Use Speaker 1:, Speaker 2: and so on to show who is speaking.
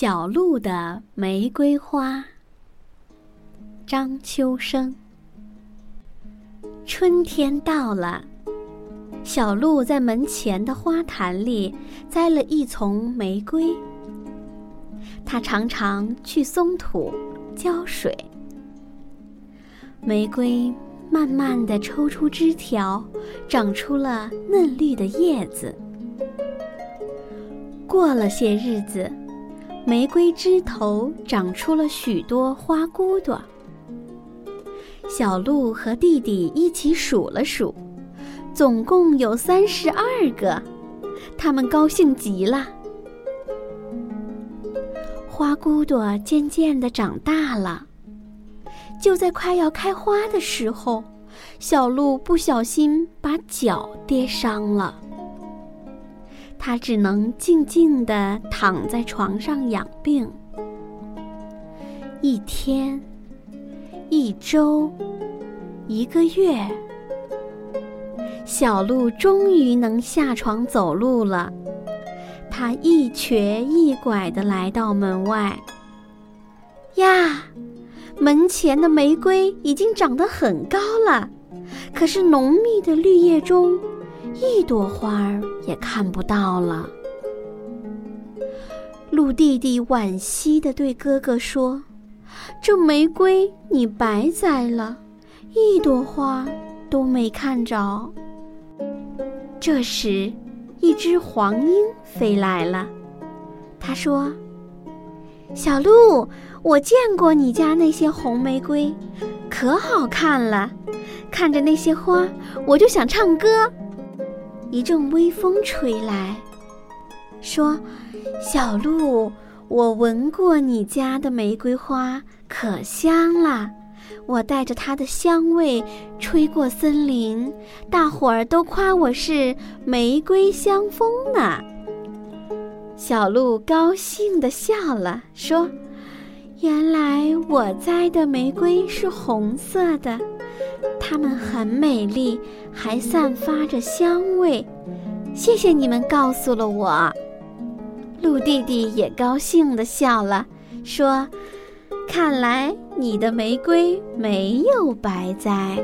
Speaker 1: 小鹿的玫瑰花，张秋生。春天到了，小鹿在门前的花坛里栽了一丛玫瑰。它常常去松土浇水，玫瑰慢慢的抽出枝条，长出了嫩绿的叶子。过了些日子。玫瑰枝头长出了许多花骨朵。小鹿和弟弟一起数了数，总共有三十二个。他们高兴极了。花骨朵渐渐的长大了，就在快要开花的时候，小鹿不小心把脚跌伤了。他只能静静地躺在床上养病。一天，一周，一个月，小鹿终于能下床走路了。它一瘸一拐地来到门外。呀，门前的玫瑰已经长得很高了，可是浓密的绿叶中。一朵花儿也看不到了。鹿弟弟惋惜地对哥哥说：“这玫瑰你白栽了，一朵花都没看着。”这时，一只黄莺飞来了。他说：“小鹿，我见过你家那些红玫瑰，可好看了。看着那些花，我就想唱歌。”一阵微风吹来，说：“小鹿，我闻过你家的玫瑰花，可香了。我带着它的香味吹过森林，大伙儿都夸我是玫瑰香风呢。”小鹿高兴地笑了，说：“原来我栽的玫瑰是红色的。”它们很美丽，还散发着香味。谢谢你们告诉了我。鹿弟弟也高兴地笑了，说：“看来你的玫瑰没有白栽。”